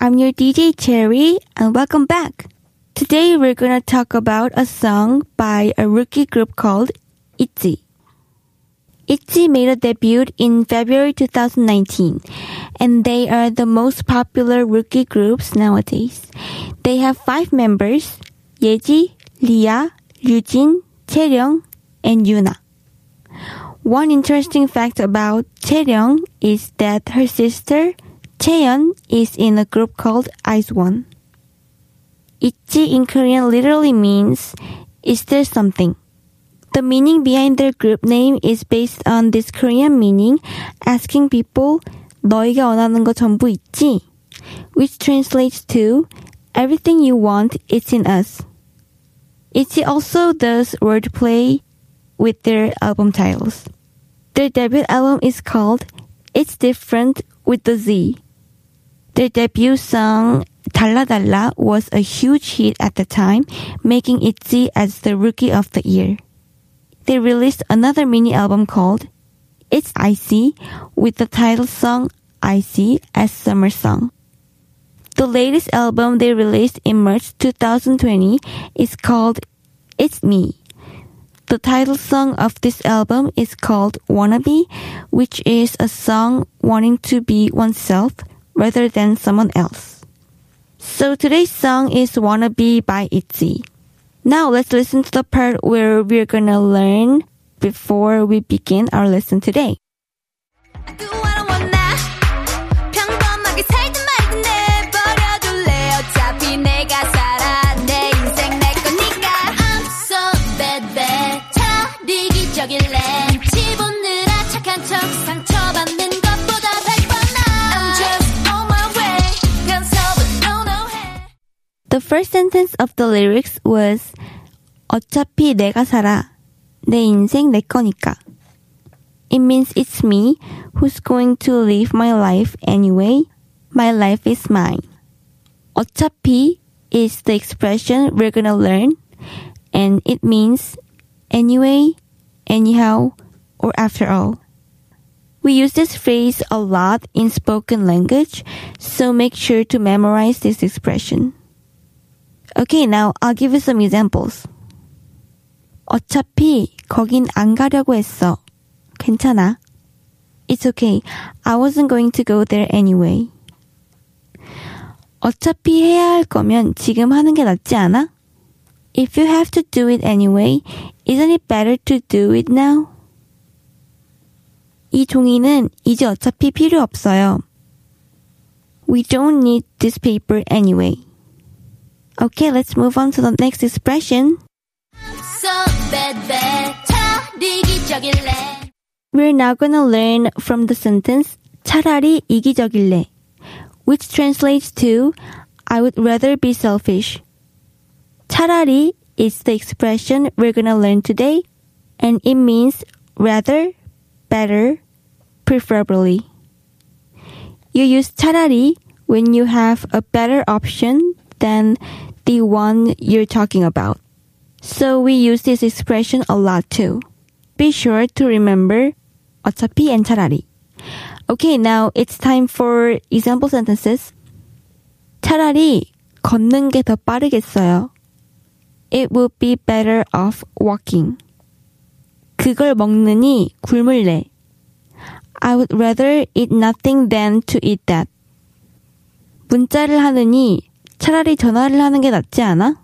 I'm your DJ Cherry, and welcome back. Today, we're gonna talk about a song by a rookie group called ITZY. ITZY made a debut in February 2019, and they are the most popular rookie groups nowadays. They have five members, Yeji, Lia, Ryujin, Chaeryeong, and Yuna. One interesting fact about Chaeryeong is that her sister Chaeyeon is in a group called IZ*ONE. ITZY in Korean literally means is there something? The meaning behind their group name is based on this Korean meaning asking people 너희가 원하는 거 전부 있지? which translates to everything you want is in us. ITZY also does wordplay with their album titles. Their debut album is called It's Different with the Z their debut song Dalla Dalla was a huge hit at the time, making ITZY as the Rookie of the Year. They released another mini album called It's Icy with the title song Icy as Summer Song. The latest album they released in March 2020 is called It's Me. The title song of this album is called Wannabe, which is a song wanting to be oneself rather than someone else. So today's song is Wannabe by ITZY. Now let's listen to the part where we're gonna learn before we begin our lesson today. first sentence of the lyrics was 어차피 내가 살아. 내 인생 내 거니까. It means it's me who's going to live my life anyway. My life is mine. 어차피 is the expression we're gonna learn and it means anyway, anyhow, or after all. We use this phrase a lot in spoken language, so make sure to memorize this expression. Okay, now I'll give you some examples. 어차피 거긴 안 가려고 했어. 괜찮아. It's okay. I wasn't going to go there anyway. 어차피 해야 할 거면 지금 하는 게 낫지 않아? If you have to do it anyway, isn't it better to do it now? 이 종이는 이제 어차피 필요 없어요. We don't need this paper anyway. Okay, let's move on to the next expression. So bad, bad. 차라리 기적일래. We're now gonna learn from the sentence 차라리 이기적일래, which translates to I would rather be selfish. 차라리 is the expression we're gonna learn today, and it means rather, better, preferably. You use 차라리 when you have a better option than the one you're talking about. So we use this expression a lot too. Be sure to remember 어차피 and 차라리. Okay, now it's time for example sentences. 차라리 걷는 게 더 빠르겠어요. It would be better off walking. 그걸 먹느니 굶을래. I would rather eat nothing than to eat that. 문자를 하느니 차라리 전화를 하는 게 낫지 않아?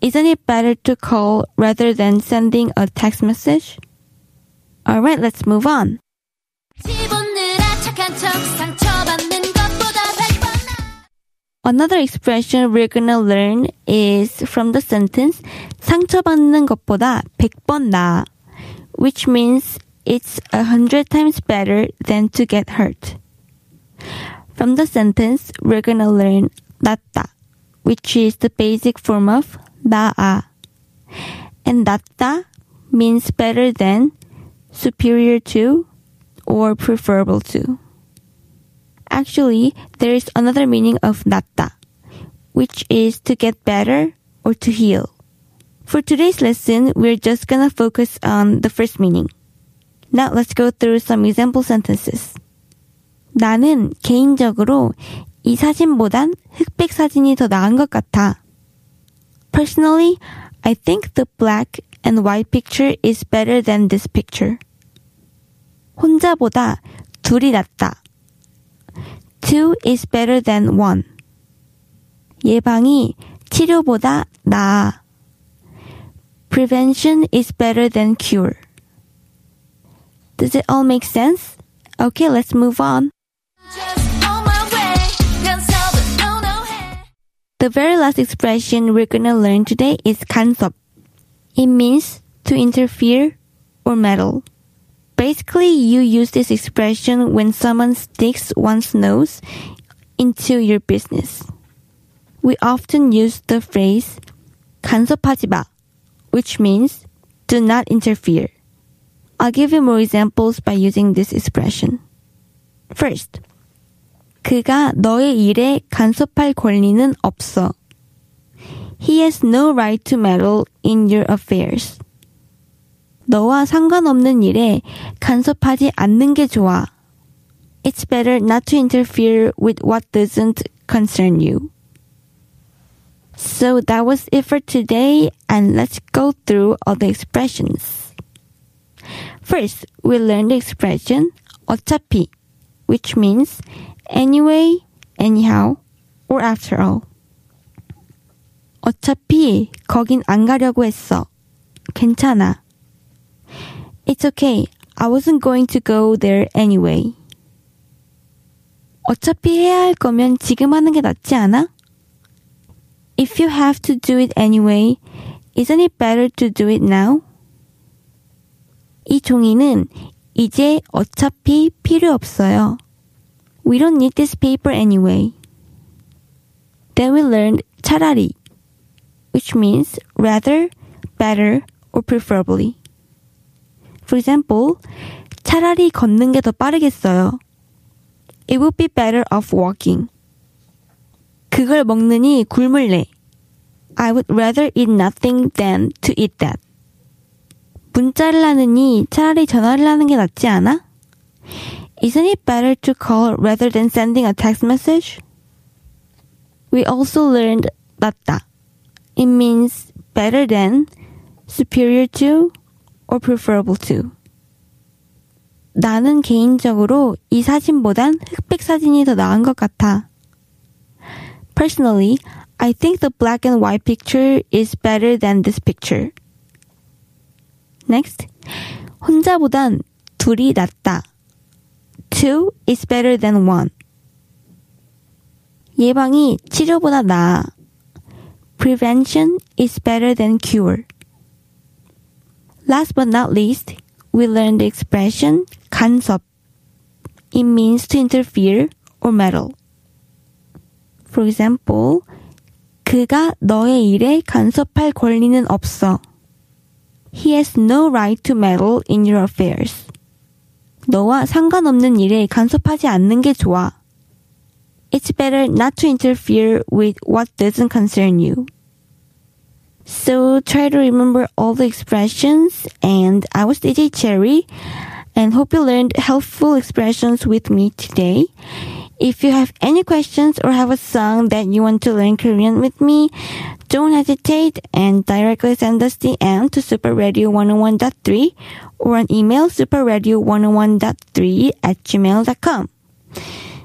Isn't it better to call rather than sending a text message? Alright, let's move on. 집오느라 착한 척 상처받는 것보다 백번 나아. Another expression we're gonna learn is from the sentence 상처받는 것보다 100번 나아, which means it's a hundred times better than to get hurt. From the sentence, we're gonna learn 낫다, which is the basic form of 나아. And 낫다 means better than, superior to, or preferable to. Actually, there is another meaning of 낫다, which is to get better or to heal. For today's lesson, we're just gonna focus on the first meaning. Now let's go through some example sentences. 나는 개인적으로 이 사진보단 흑백 사진이 더 나은 것 같아. Personally, I think the black and white picture is better than this picture. 혼자보다 둘이 낫다. Two is better than one. 예방이 치료보다 나아. Prevention is better than cure. Does it all make sense? Okay, let's move on. The very last expression we're gonna learn today is 간섭. It means to interfere or meddle. Basically, you use this expression when someone sticks one's nose into your business. We often use the phrase 간섭하지 마, which means do not interfere. I'll give you more examples by using this expression. First, 그가 너의 일에 간섭할 권리는 없어. He has no right to meddle in your affairs. 너와 상관없는 일에 간섭하지 않는 게 좋아. It's better not to interfere with what doesn't concern you. So that was it for today, and let's go through all the expressions. First, we learned the expression 어차피, which means anyway, anyhow, or after all. 어차피 거긴 안 가려고 했어. 괜찮아. It's okay. I wasn't going to go there anyway. 어차피 해야 할 거면 지금 하는 게 낫지 않아? If you have to do it anyway, isn't it better to do it now? 이 종이는 이제 어차피 필요 없어요. We don't need this paper anyway. Then we learned 차라리, which means rather, better, or preferably. For example, 차라리 걷는 게 더 빠르겠어요. It would be better off walking. 그걸 먹느니 굶을래. I would rather eat nothing than to eat that. 문자를 하느니 차라리 전화를 하는 게 낫지 않아? Isn't it better to call rather than sending a text message? We also learned 낫다. It means better than, superior to, or preferable to. 나는 개인적으로 이 사진보단 흑백 사진이 더 나은 것 같아. Personally, I think the black and white picture is better than this picture. Next, 혼자보단 둘이 낫다. Two is better than one. 예방이 치료보다 나아. Prevention is better than cure. Last but not least, we learned the expression 간섭. It means to interfere or meddle. For example, 그가 너의 일에 간섭할 권리는 없어. He has no right to meddle in your affairs. 너와 상관없는 일에 간섭하지 않는 게 좋아. It's better not to interfere with what doesn't concern you. So try to remember all the expressions and I was DJ Cherry and hope you learned helpful expressions with me today. If you have any questions or have a song that you want to learn Korean with me, don't hesitate and directly send us DM to superradio101.3 or an email superradio101.3 at gmail.com.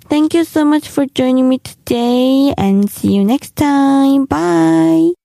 Thank you so much for joining me today and see you next time. Bye.